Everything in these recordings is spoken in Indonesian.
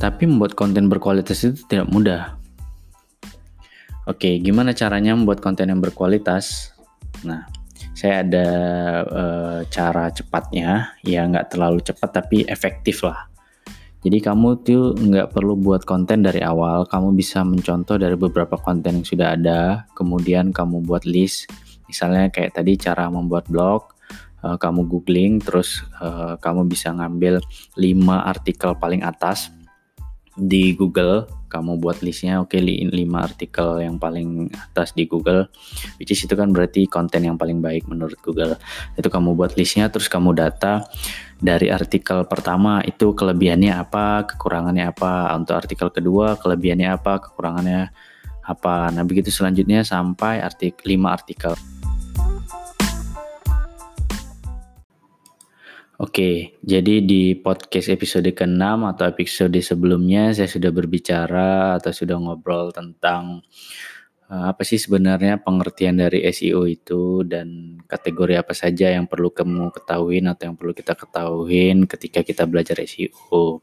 Tapi membuat konten berkualitas itu tidak mudah. Oke, gimana caranya membuat konten yang berkualitas? Nah, saya ada e, cara cepatnya, ya nggak terlalu cepat tapi efektif lah. Jadi kamu tuh nggak perlu buat konten dari awal, kamu bisa mencontoh dari beberapa konten yang sudah ada, kemudian kamu buat list, misalnya kayak tadi cara membuat blog, uh, kamu googling, terus uh, kamu bisa ngambil 5 artikel paling atas di Google. Kamu buat listnya oke okay, 5 artikel yang paling atas di Google. Which is itu kan berarti konten yang paling baik menurut Google. Itu kamu buat listnya terus kamu data dari artikel pertama itu kelebihannya apa kekurangannya apa. Untuk artikel kedua kelebihannya apa kekurangannya apa. Nah begitu selanjutnya sampai artikel 5 artikel Oke, jadi di podcast episode ke-6 atau episode sebelumnya saya sudah berbicara atau sudah ngobrol tentang uh, apa sih sebenarnya pengertian dari SEO itu dan kategori apa saja yang perlu kamu ketahui atau yang perlu kita ketahui ketika kita belajar SEO.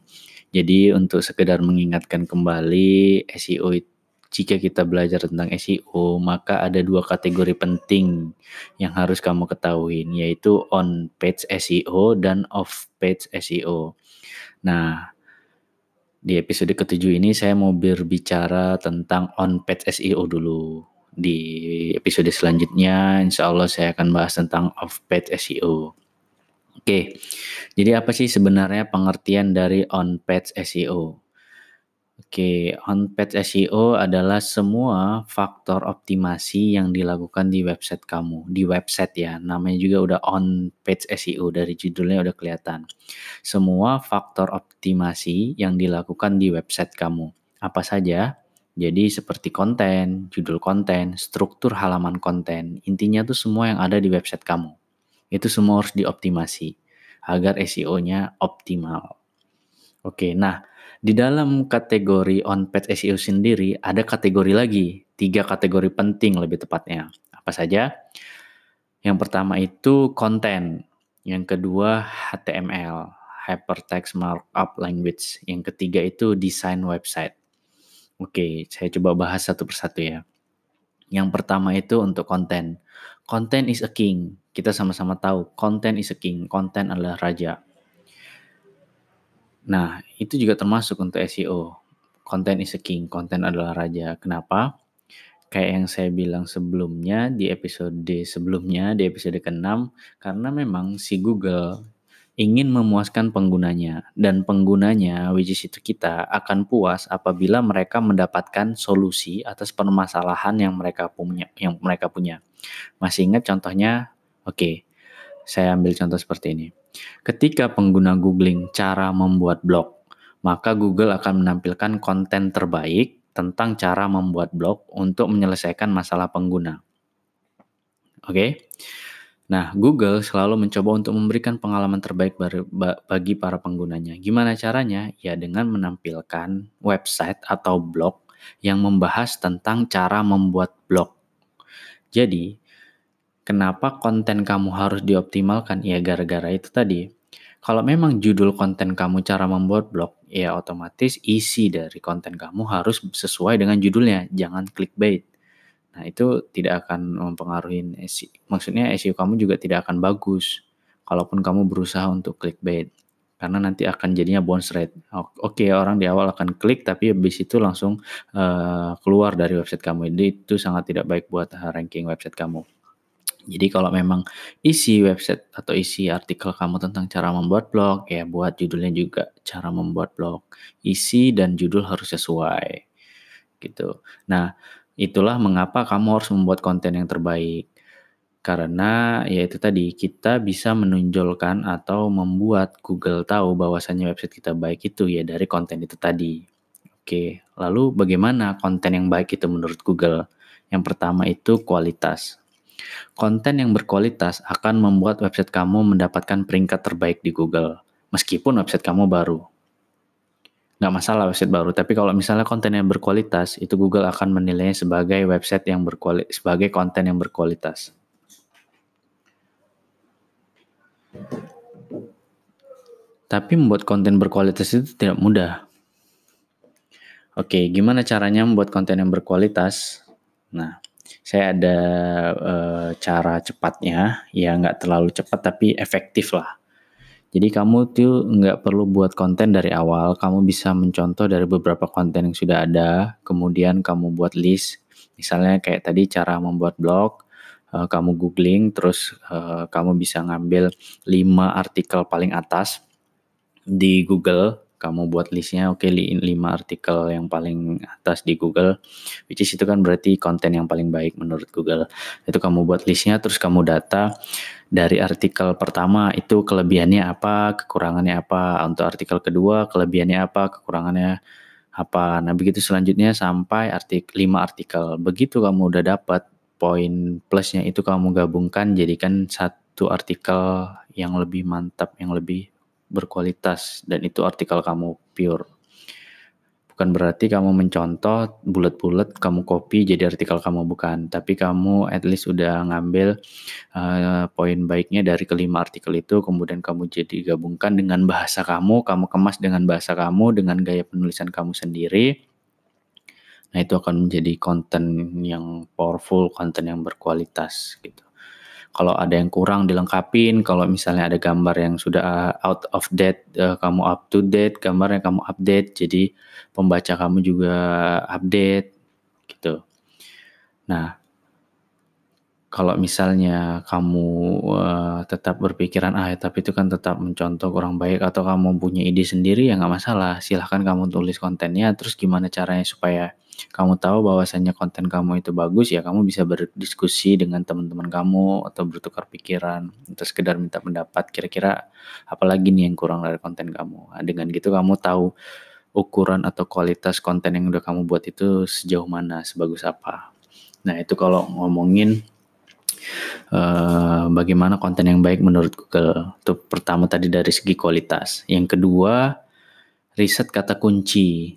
Jadi untuk sekedar mengingatkan kembali SEO itu jika kita belajar tentang SEO, maka ada dua kategori penting yang harus kamu ketahui, yaitu on page SEO dan off page SEO. Nah, di episode ketujuh ini saya mau berbicara tentang on page SEO dulu. Di episode selanjutnya, insya Allah saya akan bahas tentang off page SEO. Oke, jadi apa sih sebenarnya pengertian dari on page SEO? Oke, on-page SEO adalah semua faktor optimasi yang dilakukan di website kamu. Di website ya, namanya juga udah on-page SEO dari judulnya udah kelihatan. Semua faktor optimasi yang dilakukan di website kamu. Apa saja? Jadi seperti konten, judul konten, struktur halaman konten. Intinya tuh semua yang ada di website kamu. Itu semua harus dioptimasi agar SEO-nya optimal. Oke, nah di dalam kategori on-page SEO sendiri ada kategori lagi, tiga kategori penting lebih tepatnya. Apa saja? Yang pertama itu konten, yang kedua HTML, Hypertext Markup Language, yang ketiga itu desain website. Oke, saya coba bahas satu persatu ya. Yang pertama itu untuk konten. Konten is a king. Kita sama-sama tahu, konten is a king. Konten adalah raja. Nah, itu juga termasuk untuk SEO. Content is a king, konten adalah raja. Kenapa? Kayak yang saya bilang sebelumnya di episode sebelumnya di episode ke-6 karena memang si Google ingin memuaskan penggunanya dan penggunanya which is itu kita akan puas apabila mereka mendapatkan solusi atas permasalahan yang mereka punya yang mereka punya. Masih ingat contohnya? Oke. Okay, saya ambil contoh seperti ini. Ketika pengguna googling cara membuat blog, maka Google akan menampilkan konten terbaik tentang cara membuat blog untuk menyelesaikan masalah pengguna. Oke. Okay? Nah, Google selalu mencoba untuk memberikan pengalaman terbaik bagi para penggunanya. Gimana caranya? Ya dengan menampilkan website atau blog yang membahas tentang cara membuat blog. Jadi, Kenapa konten kamu harus dioptimalkan? Ya gara-gara itu tadi. Kalau memang judul konten kamu cara membuat blog, ya otomatis isi dari konten kamu harus sesuai dengan judulnya, jangan clickbait. Nah, itu tidak akan mempengaruhi SEO. Maksudnya SEO kamu juga tidak akan bagus kalaupun kamu berusaha untuk clickbait. Karena nanti akan jadinya bounce rate. Oke, orang di awal akan klik tapi habis itu langsung uh, keluar dari website kamu. Jadi itu sangat tidak baik buat ranking website kamu. Jadi kalau memang isi website atau isi artikel kamu tentang cara membuat blog, ya buat judulnya juga cara membuat blog. Isi dan judul harus sesuai. Gitu. Nah, itulah mengapa kamu harus membuat konten yang terbaik. Karena ya itu tadi kita bisa menonjolkan atau membuat Google tahu bahwasannya website kita baik itu ya dari konten itu tadi. Oke, lalu bagaimana konten yang baik itu menurut Google? Yang pertama itu kualitas. Konten yang berkualitas akan membuat website kamu mendapatkan peringkat terbaik di Google, meskipun website kamu baru. Nggak masalah website baru, tapi kalau misalnya konten yang berkualitas, itu Google akan menilainya sebagai website yang berkualitas, sebagai konten yang berkualitas. Tapi membuat konten berkualitas itu tidak mudah. Oke, gimana caranya membuat konten yang berkualitas? Nah, saya ada uh, cara cepatnya, ya nggak terlalu cepat tapi efektif lah. Jadi kamu tuh nggak perlu buat konten dari awal, kamu bisa mencontoh dari beberapa konten yang sudah ada, kemudian kamu buat list. Misalnya kayak tadi cara membuat blog, uh, kamu googling, terus uh, kamu bisa ngambil 5 artikel paling atas di Google, kamu buat listnya oke okay, 5 artikel yang paling atas di Google which is itu kan berarti konten yang paling baik menurut Google. Itu kamu buat listnya terus kamu data dari artikel pertama itu kelebihannya apa kekurangannya apa untuk artikel kedua kelebihannya apa kekurangannya apa. Nah begitu selanjutnya sampai artikel 5 artikel. Begitu kamu udah dapat poin plusnya itu kamu gabungkan jadikan satu artikel yang lebih mantap yang lebih berkualitas dan itu artikel kamu pure. Bukan berarti kamu mencontoh bulat-bulat kamu copy jadi artikel kamu bukan, tapi kamu at least udah ngambil uh, poin baiknya dari kelima artikel itu kemudian kamu jadi gabungkan dengan bahasa kamu, kamu kemas dengan bahasa kamu dengan gaya penulisan kamu sendiri. Nah, itu akan menjadi konten yang powerful, konten yang berkualitas gitu kalau ada yang kurang dilengkapin kalau misalnya ada gambar yang sudah out of date uh, kamu up to date gambar yang kamu update jadi pembaca kamu juga update gitu. Nah kalau misalnya kamu uh, tetap berpikiran ah tapi itu kan tetap mencontoh kurang baik atau kamu punya ide sendiri ya nggak masalah silahkan kamu tulis kontennya terus gimana caranya supaya kamu tahu bahwasannya konten kamu itu bagus ya kamu bisa berdiskusi dengan teman-teman kamu atau bertukar pikiran atau sekedar minta pendapat kira-kira apalagi nih yang kurang dari konten kamu nah, dengan gitu kamu tahu ukuran atau kualitas konten yang udah kamu buat itu sejauh mana sebagus apa nah itu kalau ngomongin Uh, bagaimana konten yang baik menurut Google. Itu pertama tadi dari segi kualitas. Yang kedua, riset kata kunci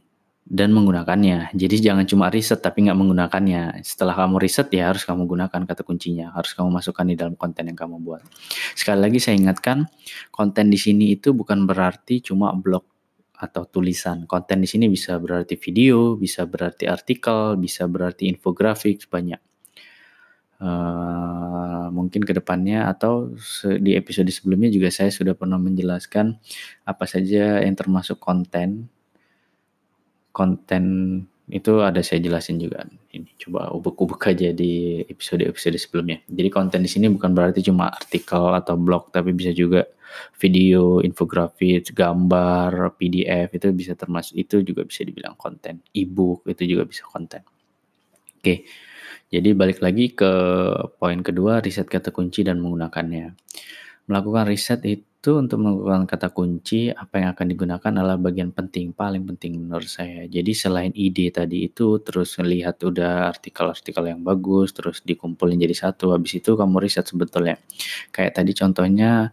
dan menggunakannya. Jadi jangan cuma riset tapi nggak menggunakannya. Setelah kamu riset ya harus kamu gunakan kata kuncinya, harus kamu masukkan di dalam konten yang kamu buat. Sekali lagi saya ingatkan, konten di sini itu bukan berarti cuma blog atau tulisan. Konten di sini bisa berarti video, bisa berarti artikel, bisa berarti infografik banyak. Uh, mungkin ke depannya atau di episode sebelumnya juga saya sudah pernah menjelaskan apa saja yang termasuk konten konten itu ada saya jelasin juga ini coba ubek-ubek aja di episode-episode sebelumnya. Jadi konten di sini bukan berarti cuma artikel atau blog tapi bisa juga video, infografis, gambar, PDF itu bisa termasuk itu juga bisa dibilang konten. E-book itu juga bisa konten. Oke. Jadi balik lagi ke poin kedua riset kata kunci dan menggunakannya. Melakukan riset itu itu untuk melakukan kata kunci, apa yang akan digunakan adalah bagian penting, paling penting menurut saya. Jadi selain ide tadi itu, terus lihat udah artikel-artikel yang bagus, terus dikumpulin jadi satu, habis itu kamu riset sebetulnya. Kayak tadi contohnya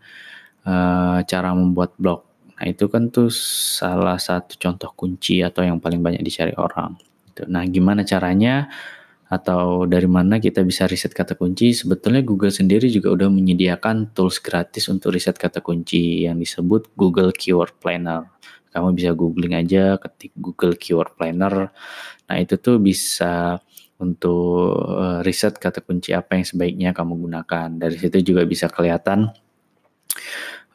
uh, cara membuat blog. Nah itu kan tuh salah satu contoh kunci atau yang paling banyak dicari orang. Gitu. Nah gimana caranya? Atau dari mana kita bisa riset kata kunci, sebetulnya Google sendiri juga udah menyediakan tools gratis untuk riset kata kunci yang disebut Google Keyword Planner. Kamu bisa googling aja, ketik Google Keyword Planner. Nah itu tuh bisa untuk eh, riset kata kunci apa yang sebaiknya kamu gunakan. Dari situ juga bisa kelihatan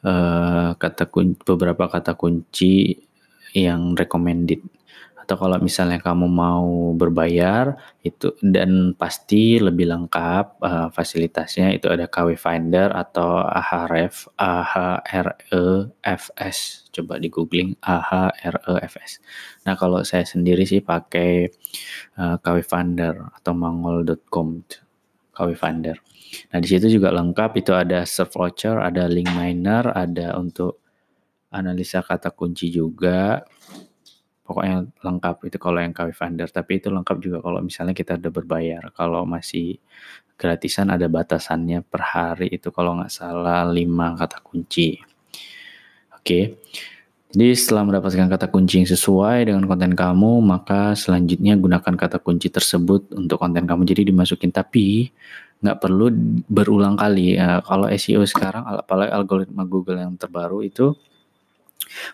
uh, kata kunci, beberapa kata kunci yang recommended atau kalau misalnya kamu mau berbayar itu dan pasti lebih lengkap uh, fasilitasnya itu ada KW Finder atau Ahref AHREFS coba di googling AHREFS nah kalau saya sendiri sih pakai uh, KW Finder atau mangol.com KW Finder. Nah di situ juga lengkap itu ada search voucher ada link miner ada untuk analisa kata kunci juga pokoknya lengkap. Itu kalau yang KW Finder tapi itu lengkap juga kalau misalnya kita udah berbayar. Kalau masih gratisan ada batasannya per hari. Itu kalau nggak salah 5 kata kunci. Oke. Jadi setelah mendapatkan kata kunci yang sesuai dengan konten kamu maka selanjutnya gunakan kata kunci tersebut untuk konten kamu. Jadi dimasukin. Tapi nggak perlu berulang kali. Ya, kalau SEO sekarang apalagi algoritma Google yang terbaru itu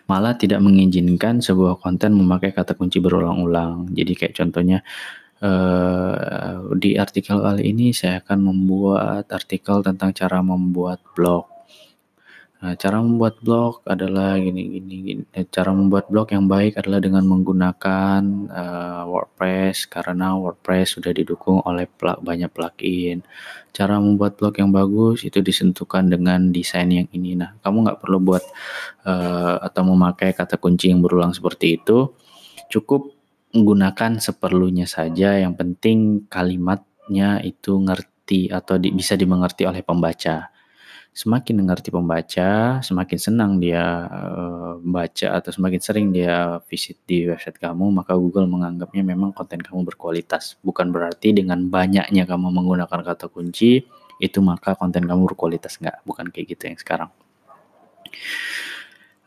malah tidak mengizinkan sebuah konten memakai kata kunci berulang-ulang. Jadi kayak contohnya uh, di artikel kali ini saya akan membuat artikel tentang cara membuat blog Nah, cara membuat blog adalah gini gini gini. Eh, cara membuat blog yang baik adalah dengan menggunakan uh, WordPress karena WordPress sudah didukung oleh pl banyak plugin. Cara membuat blog yang bagus itu disentuhkan dengan desain yang ini. Nah, kamu nggak perlu buat uh, atau memakai kata kunci yang berulang seperti itu. Cukup menggunakan seperlunya saja. Yang penting kalimatnya itu ngerti atau di, bisa dimengerti oleh pembaca semakin mengerti pembaca, semakin senang dia uh, baca atau semakin sering dia visit di website kamu, maka Google menganggapnya memang konten kamu berkualitas. Bukan berarti dengan banyaknya kamu menggunakan kata kunci itu maka konten kamu berkualitas enggak, bukan kayak gitu yang sekarang.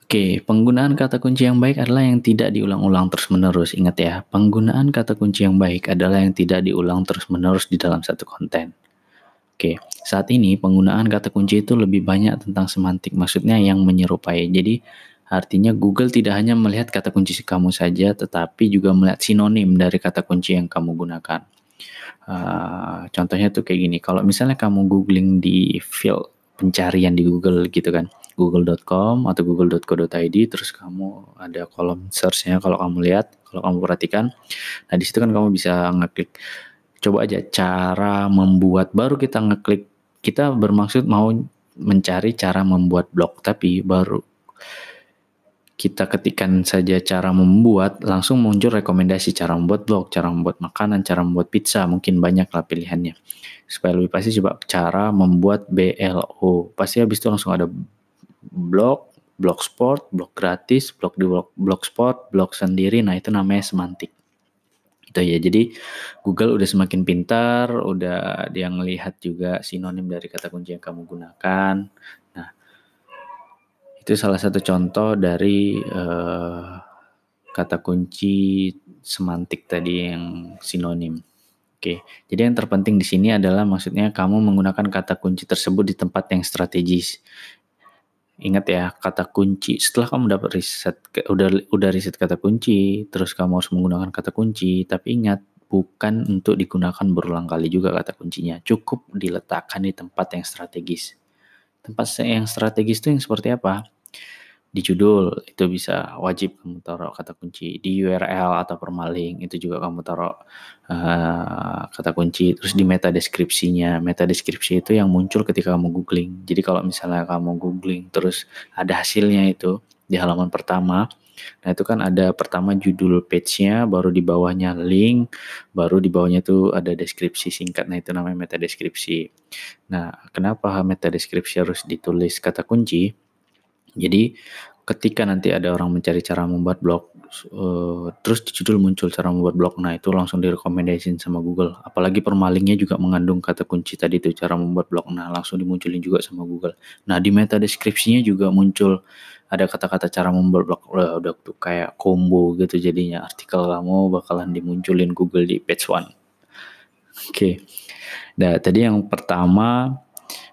Oke, penggunaan kata kunci yang baik adalah yang tidak diulang-ulang terus-menerus. Ingat ya, penggunaan kata kunci yang baik adalah yang tidak diulang terus-menerus di dalam satu konten. Oke, saat ini penggunaan kata kunci itu lebih banyak tentang semantik, maksudnya yang menyerupai. Jadi artinya Google tidak hanya melihat kata kunci kamu saja, tetapi juga melihat sinonim dari kata kunci yang kamu gunakan. Uh, contohnya tuh kayak gini, kalau misalnya kamu googling di field pencarian di Google gitu kan, google.com atau google.co.id, terus kamu ada kolom search-nya kalau kamu lihat, kalau kamu perhatikan, nah di situ kan kamu bisa ngeklik coba aja cara membuat baru kita ngeklik kita bermaksud mau mencari cara membuat blog tapi baru kita ketikkan saja cara membuat langsung muncul rekomendasi cara membuat blog, cara membuat makanan, cara membuat pizza, mungkin banyak lah pilihannya. Supaya lebih pasti coba cara membuat BLO. Pasti habis itu langsung ada blog, blog sport, blog gratis, blog di blog, blog sport, blog sendiri. Nah, itu namanya semantik gitu ya. Jadi Google udah semakin pintar, udah dia ngelihat juga sinonim dari kata kunci yang kamu gunakan. Nah, itu salah satu contoh dari uh, kata kunci semantik tadi yang sinonim. Oke, jadi yang terpenting di sini adalah maksudnya kamu menggunakan kata kunci tersebut di tempat yang strategis. Ingat ya, kata kunci. Setelah kamu dapat riset, udah udah riset kata kunci, terus kamu harus menggunakan kata kunci, tapi ingat bukan untuk digunakan berulang kali juga kata kuncinya. Cukup diletakkan di tempat yang strategis. Tempat yang strategis itu yang seperti apa? Di judul itu bisa wajib kamu taruh kata kunci di URL atau permaling itu juga kamu taruh uh, kata kunci terus di meta deskripsinya meta deskripsi itu yang muncul ketika kamu googling. Jadi kalau misalnya kamu googling terus ada hasilnya itu di halaman pertama nah itu kan ada pertama judul page-nya baru di bawahnya link baru di bawahnya itu ada deskripsi singkat nah itu namanya meta deskripsi nah kenapa meta deskripsi harus ditulis kata kunci jadi ketika nanti ada orang mencari cara membuat blog, uh, terus di judul muncul cara membuat blog, nah itu langsung direkomendasiin sama Google. Apalagi permalingnya juga mengandung kata kunci tadi itu cara membuat blog, nah langsung dimunculin juga sama Google. Nah di meta deskripsinya juga muncul ada kata-kata cara membuat blog, udah, udah tuh kayak combo gitu jadinya artikel kamu bakalan dimunculin Google di page one. Oke, okay. nah tadi yang pertama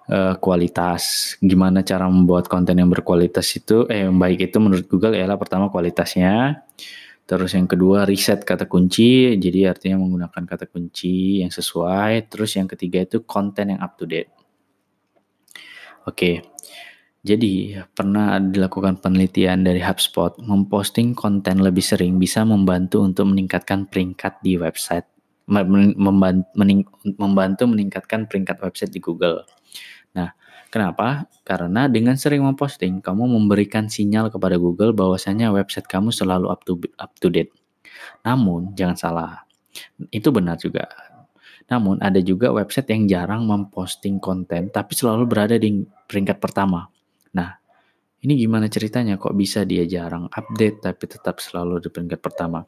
uh, kualitas. Gimana cara membuat konten yang berkualitas itu eh yang baik itu menurut Google ialah pertama kualitasnya. Terus yang kedua riset kata kunci, jadi artinya menggunakan kata kunci yang sesuai. Terus yang ketiga itu konten yang up to date. Oke. Jadi, pernah dilakukan penelitian dari HubSpot, memposting konten lebih sering bisa membantu untuk meningkatkan peringkat di website, membantu meningkatkan peringkat website di Google. Nah, kenapa? Karena dengan sering memposting, kamu memberikan sinyal kepada Google bahwasanya website kamu selalu up to up to date. Namun, jangan salah. Itu benar juga. Namun, ada juga website yang jarang memposting konten tapi selalu berada di peringkat pertama. Nah, ini gimana ceritanya kok bisa dia jarang update tapi tetap selalu di peringkat pertama?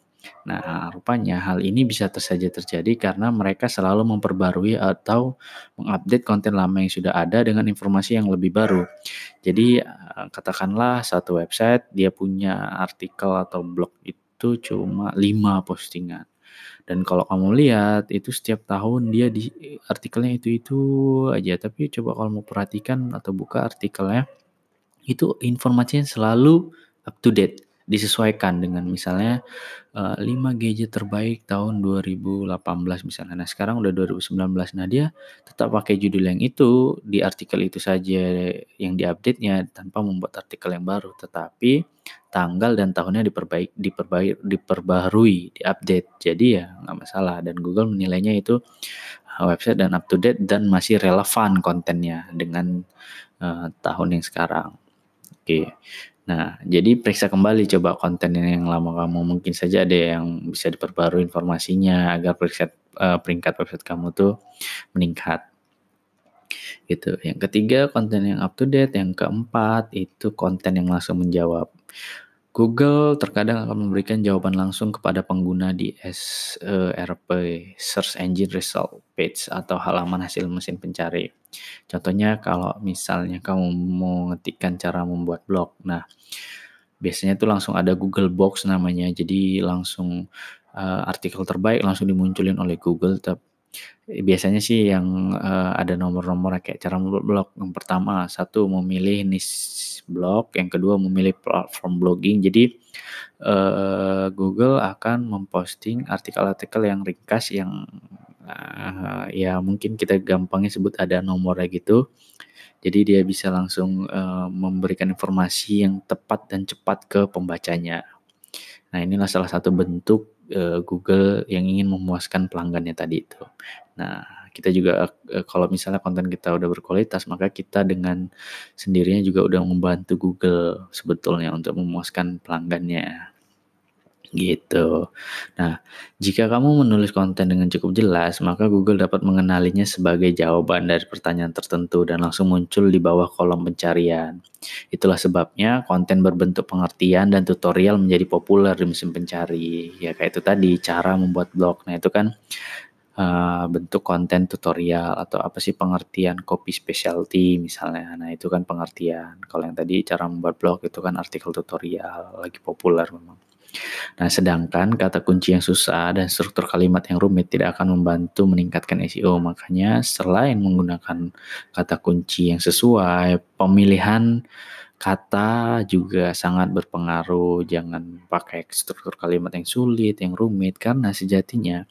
Nah, rupanya hal ini bisa saja terjadi karena mereka selalu memperbarui atau mengupdate konten lama yang sudah ada dengan informasi yang lebih baru. Jadi, eh, katakanlah satu website dia punya artikel atau blog itu cuma 5 postingan. Dan kalau kamu lihat itu setiap tahun dia di artikelnya itu-itu aja, tapi coba kalau mau perhatikan atau buka artikelnya, itu informasinya selalu up to date disesuaikan dengan misalnya uh, 5 gadget terbaik tahun 2018 misalnya. Nah, sekarang udah 2019. Nah, dia tetap pakai judul yang itu di artikel itu saja yang diupdate-nya tanpa membuat artikel yang baru, tetapi tanggal dan tahunnya diperbaik diperbaik diperbarui, diupdate. Jadi ya nggak masalah dan Google menilainya itu uh, website dan up to date dan masih relevan kontennya dengan uh, tahun yang sekarang. Oke. Nah, jadi periksa kembali coba konten yang lama kamu. Mungkin saja ada yang bisa diperbarui informasinya agar peringkat, uh, peringkat website kamu tuh meningkat. Gitu. Yang ketiga, konten yang up to date. Yang keempat, itu konten yang langsung menjawab. Google terkadang akan memberikan jawaban langsung kepada pengguna di SERP (Search Engine Result Page) atau halaman hasil mesin pencari. Contohnya kalau misalnya kamu mau ngetikkan cara membuat blog. Nah, biasanya itu langsung ada Google Box namanya. Jadi langsung uh, artikel terbaik langsung dimunculin oleh Google. Biasanya sih yang uh, ada nomor-nomor kayak cara membuat blog. Yang pertama, satu memilih niche blog, yang kedua memilih platform blogging. Jadi uh, Google akan memposting artikel-artikel yang ringkas yang uh, ya mungkin kita gampangnya sebut ada nomornya gitu. Jadi dia bisa langsung uh, memberikan informasi yang tepat dan cepat ke pembacanya. Nah, inilah salah satu bentuk uh, Google yang ingin memuaskan pelanggannya tadi itu. Nah, kita juga eh, kalau misalnya konten kita udah berkualitas maka kita dengan sendirinya juga udah membantu Google sebetulnya untuk memuaskan pelanggannya gitu. Nah, jika kamu menulis konten dengan cukup jelas, maka Google dapat mengenalinya sebagai jawaban dari pertanyaan tertentu dan langsung muncul di bawah kolom pencarian. Itulah sebabnya konten berbentuk pengertian dan tutorial menjadi populer di mesin pencari. Ya kayak itu tadi, cara membuat blog. Nah, itu kan uh, bentuk konten tutorial atau apa sih pengertian copy specialty misalnya. Nah, itu kan pengertian. Kalau yang tadi cara membuat blog itu kan artikel tutorial, lagi populer memang. Nah, sedangkan kata kunci yang susah dan struktur kalimat yang rumit tidak akan membantu meningkatkan SEO. Makanya selain menggunakan kata kunci yang sesuai, pemilihan kata juga sangat berpengaruh. Jangan pakai struktur kalimat yang sulit, yang rumit karena sejatinya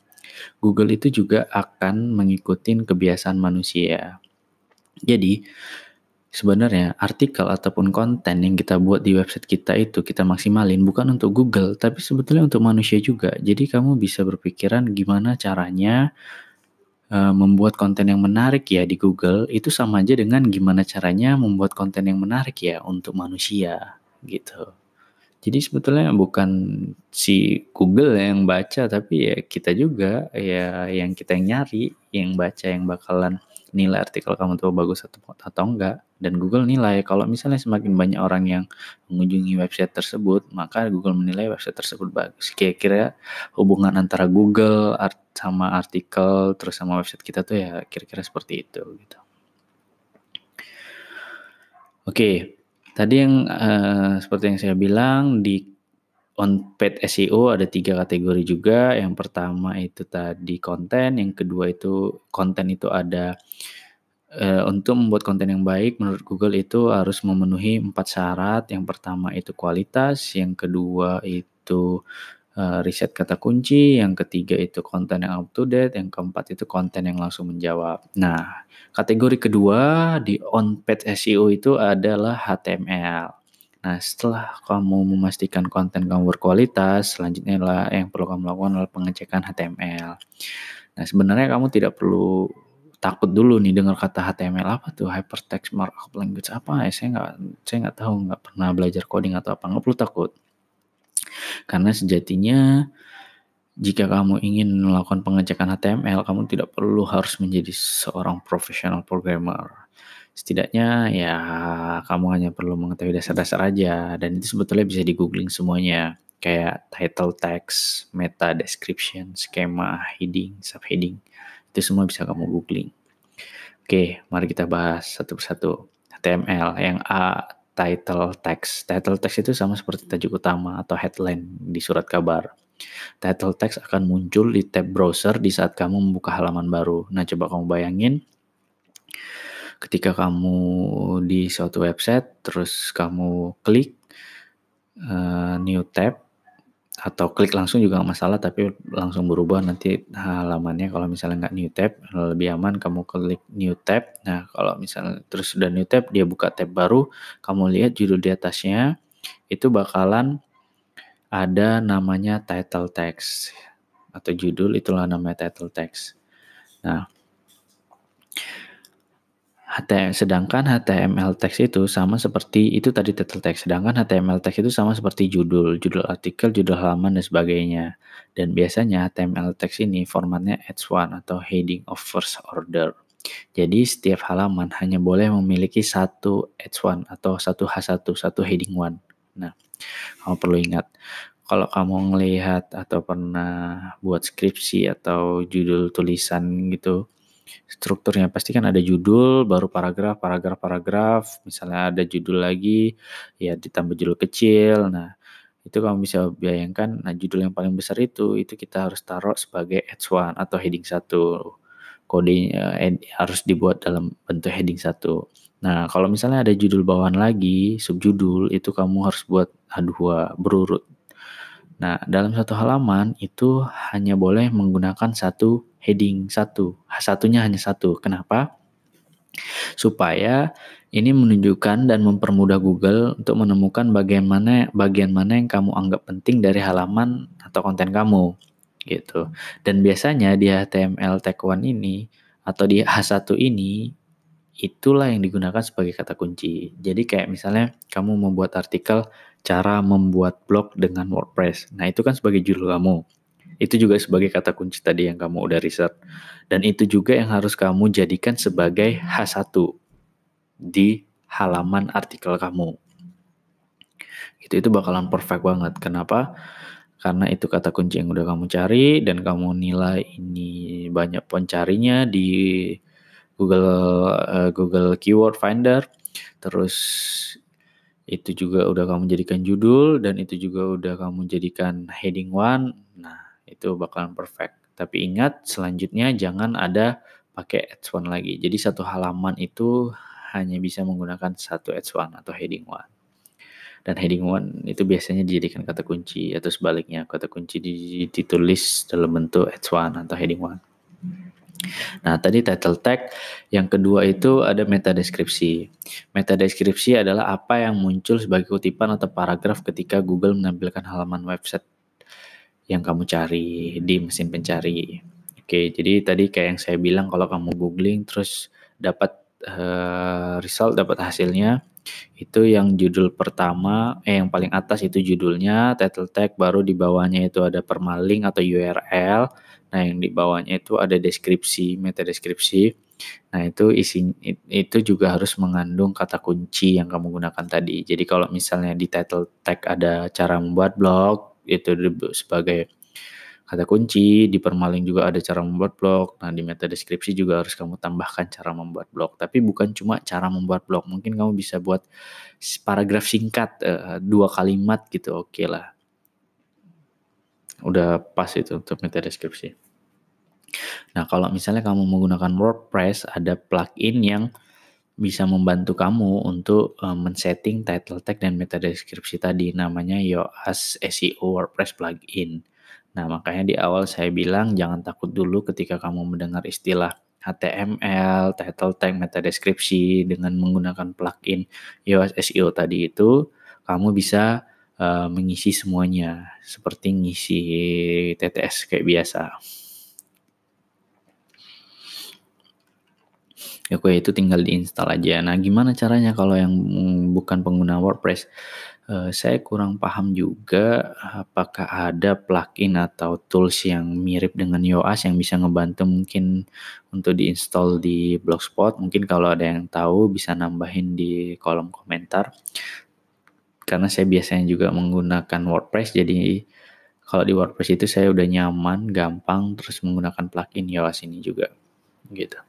Google itu juga akan mengikuti kebiasaan manusia. Jadi, sebenarnya artikel ataupun konten yang kita buat di website kita itu kita maksimalin bukan untuk Google, tapi sebetulnya untuk manusia juga. Jadi kamu bisa berpikiran gimana caranya uh, membuat konten yang menarik ya di Google itu sama aja dengan gimana caranya membuat konten yang menarik ya untuk manusia gitu. Jadi sebetulnya bukan si Google yang baca tapi ya kita juga ya yang kita yang nyari, yang baca yang bakalan nilai artikel kamu tuh bagus atau atau enggak dan Google nilai. Kalau misalnya semakin banyak orang yang mengunjungi website tersebut maka Google menilai website tersebut bagus. Kira-kira hubungan antara Google art sama artikel terus sama website kita tuh ya kira-kira seperti itu gitu. Oke Tadi yang uh, seperti yang saya bilang di on paid SEO ada tiga kategori juga. Yang pertama itu tadi konten, yang kedua itu konten itu ada uh, untuk membuat konten yang baik menurut Google itu harus memenuhi empat syarat. Yang pertama itu kualitas, yang kedua itu uh, riset kata kunci, yang ketiga itu konten yang up to date, yang keempat itu konten yang langsung menjawab. Nah, kategori kedua di on-page SEO itu adalah HTML. Nah, setelah kamu memastikan konten kamu berkualitas, selanjutnya adalah yang perlu kamu lakukan adalah pengecekan HTML. Nah, sebenarnya kamu tidak perlu takut dulu nih dengar kata HTML apa tuh hypertext markup language apa ya saya nggak saya nggak tahu nggak pernah belajar coding atau apa nggak perlu takut karena sejatinya jika kamu ingin melakukan pengecekan HTML, kamu tidak perlu harus menjadi seorang profesional programmer. Setidaknya ya kamu hanya perlu mengetahui dasar-dasar aja dan itu sebetulnya bisa di googling semuanya kayak title text, meta description, skema, heading, subheading. Itu semua bisa kamu googling. Oke, mari kita bahas satu persatu. HTML yang A title text. Title text itu sama seperti tajuk utama atau headline di surat kabar. Title text akan muncul di tab browser di saat kamu membuka halaman baru. Nah, coba kamu bayangin ketika kamu di suatu website terus kamu klik uh, new tab atau klik langsung juga nggak masalah tapi langsung berubah nanti halamannya. Kalau misalnya nggak new tab lebih aman kamu klik new tab. Nah kalau misalnya terus sudah new tab dia buka tab baru kamu lihat judul di atasnya itu bakalan ada namanya title text atau judul itulah namanya title text. Nah HTML, sedangkan HTML text itu sama seperti itu tadi title text. Sedangkan HTML text itu sama seperti judul, judul artikel, judul halaman dan sebagainya. Dan biasanya HTML text ini formatnya H1 atau heading of first order. Jadi setiap halaman hanya boleh memiliki satu H1 atau satu H1, satu heading one. Nah, kamu perlu ingat kalau kamu melihat atau pernah buat skripsi atau judul tulisan gitu, strukturnya pasti kan ada judul, baru paragraf, paragraf, paragraf. Misalnya ada judul lagi, ya ditambah judul kecil. Nah, itu kamu bisa bayangkan, nah judul yang paling besar itu, itu kita harus taruh sebagai H1 atau heading 1. Kodenya eh, harus dibuat dalam bentuk heading 1. Nah, kalau misalnya ada judul bawahan lagi, subjudul, itu kamu harus buat H2 berurut. Nah, dalam satu halaman itu hanya boleh menggunakan satu heading satu. Satunya hanya satu. Kenapa? Supaya ini menunjukkan dan mempermudah Google untuk menemukan bagaimana bagian mana yang kamu anggap penting dari halaman atau konten kamu gitu. Dan biasanya di HTML tag one ini atau di H1 ini itulah yang digunakan sebagai kata kunci. Jadi kayak misalnya kamu membuat artikel cara membuat blog dengan WordPress. Nah, itu kan sebagai judul kamu. Itu juga sebagai kata kunci tadi yang kamu udah riset. Dan itu juga yang harus kamu jadikan sebagai H1 di halaman artikel kamu. Itu itu bakalan perfect banget. Kenapa? Karena itu kata kunci yang udah kamu cari dan kamu nilai ini banyak pencarinya di Google uh, Google Keyword Finder. Terus itu juga udah kamu jadikan judul dan itu juga udah kamu jadikan heading one. Nah, itu bakalan perfect. Tapi ingat selanjutnya jangan ada pakai H1 lagi. Jadi satu halaman itu hanya bisa menggunakan satu H1 atau heading one. Dan heading one itu biasanya dijadikan kata kunci atau sebaliknya kata kunci ditulis dalam bentuk H1 atau heading one. Nah, tadi title tag. Yang kedua itu ada meta deskripsi. Meta deskripsi adalah apa yang muncul sebagai kutipan atau paragraf ketika Google menampilkan halaman website yang kamu cari di mesin pencari. Oke, jadi tadi kayak yang saya bilang kalau kamu googling terus dapat uh, result, dapat hasilnya, itu yang judul pertama, eh yang paling atas itu judulnya, title tag, baru di bawahnya itu ada permalink atau URL, Nah, yang di bawahnya itu ada deskripsi, meta deskripsi. Nah, itu isi itu juga harus mengandung kata kunci yang kamu gunakan tadi. Jadi kalau misalnya di title tag ada cara membuat blog, itu sebagai kata kunci, di permaling juga ada cara membuat blog. Nah, di meta deskripsi juga harus kamu tambahkan cara membuat blog. Tapi bukan cuma cara membuat blog. Mungkin kamu bisa buat paragraf singkat, uh, dua kalimat gitu, oke okay lah udah pas itu untuk meta deskripsi. Nah, kalau misalnya kamu menggunakan WordPress, ada plugin yang bisa membantu kamu untuk um, men-setting title tag dan meta deskripsi tadi namanya Yoast SEO WordPress plugin. Nah, makanya di awal saya bilang jangan takut dulu ketika kamu mendengar istilah HTML, title tag, meta deskripsi dengan menggunakan plugin Yoast SEO tadi itu, kamu bisa uh, mengisi semuanya seperti ngisi TTS kayak biasa. Oke, itu tinggal diinstal aja. Nah, gimana caranya kalau yang bukan pengguna WordPress? Uh, saya kurang paham juga apakah ada plugin atau tools yang mirip dengan Yoast yang bisa ngebantu mungkin untuk diinstal di Blogspot. Mungkin kalau ada yang tahu bisa nambahin di kolom komentar karena saya biasanya juga menggunakan WordPress jadi kalau di WordPress itu saya udah nyaman, gampang terus menggunakan plugin Yoast ini juga gitu.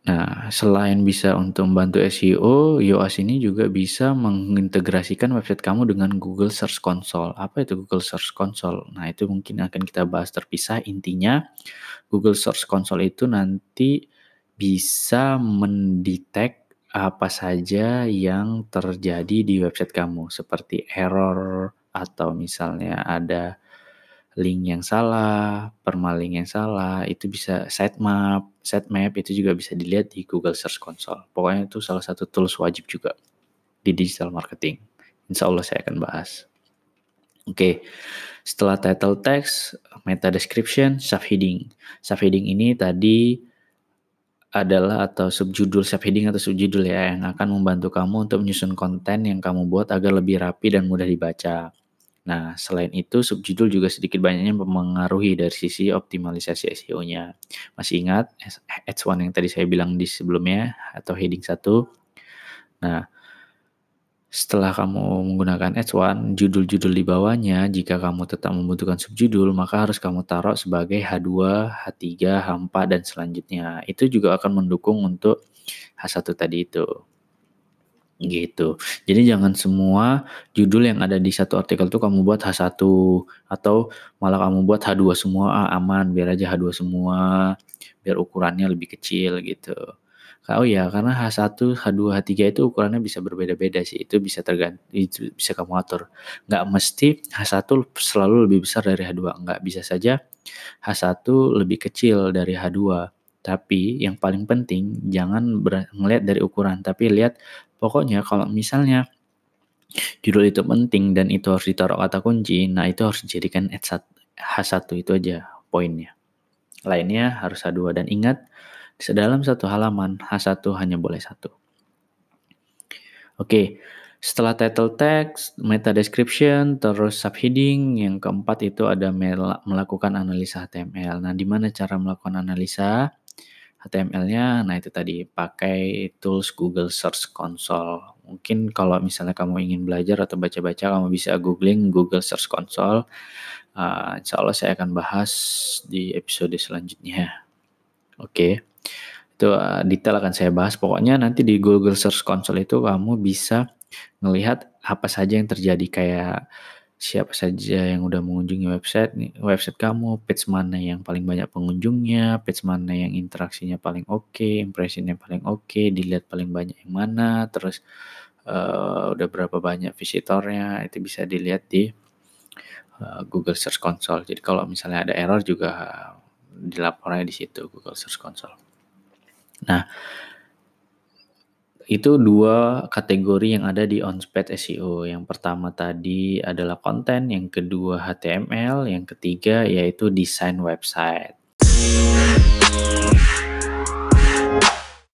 Nah, selain bisa untuk membantu SEO, Yoast ini juga bisa mengintegrasikan website kamu dengan Google Search Console. Apa itu Google Search Console? Nah, itu mungkin akan kita bahas terpisah. Intinya, Google Search Console itu nanti bisa mendetek apa saja yang terjadi di website kamu seperti error atau misalnya ada link yang salah, permalink yang salah, itu bisa sitemap, sitemap itu juga bisa dilihat di Google Search Console. Pokoknya itu salah satu tools wajib juga di digital marketing. Insya Allah saya akan bahas. Oke, setelah title text, meta description, subheading. Subheading ini tadi adalah atau subjudul subheading atau subjudul ya yang akan membantu kamu untuk menyusun konten yang kamu buat agar lebih rapi dan mudah dibaca. Nah, selain itu subjudul juga sedikit banyaknya mempengaruhi dari sisi optimalisasi SEO-nya. Masih ingat H1 yang tadi saya bilang di sebelumnya atau heading 1? Nah, setelah kamu menggunakan H1, judul-judul di bawahnya, jika kamu tetap membutuhkan subjudul, maka harus kamu taruh sebagai H2, H3, H4, dan selanjutnya. Itu juga akan mendukung untuk H1 tadi itu gitu. Jadi jangan semua judul yang ada di satu artikel tuh kamu buat H1 atau malah kamu buat H2 semua ah, aman biar aja H2 semua biar ukurannya lebih kecil gitu. Oh ya, karena H1, H2, H3 itu ukurannya bisa berbeda-beda sih. Itu bisa tergantung itu bisa kamu atur. Nggak mesti H1 selalu lebih besar dari H2, nggak bisa saja H1 lebih kecil dari H2. Tapi yang paling penting jangan melihat dari ukuran, tapi lihat Pokoknya kalau misalnya judul itu penting dan itu harus ditaruh kata kunci, nah itu harus dijadikan H1 itu aja poinnya. Lainnya harus H2 dan ingat sedalam satu halaman H1 hanya boleh satu. Oke, setelah title text, meta description, terus subheading, yang keempat itu ada melakukan analisa HTML. Nah, di mana cara melakukan analisa? HTML-nya, nah itu tadi pakai tools Google Search Console. Mungkin kalau misalnya kamu ingin belajar atau baca-baca, kamu bisa googling Google Search Console. Uh, insya Allah saya akan bahas di episode selanjutnya. Oke, okay. itu uh, detail akan saya bahas. Pokoknya nanti di Google Search Console itu kamu bisa melihat apa saja yang terjadi kayak siapa saja yang udah mengunjungi website nih website kamu, page mana yang paling banyak pengunjungnya, page mana yang interaksinya paling oke, okay, impressionnya paling oke, okay, dilihat paling banyak yang mana, terus uh, udah berapa banyak visitornya itu bisa dilihat di uh, Google Search Console. Jadi kalau misalnya ada error juga dilapornya di situ Google Search Console. Nah, itu dua kategori yang ada di Onspad SEO. Yang pertama tadi adalah konten, yang kedua HTML, yang ketiga yaitu desain website.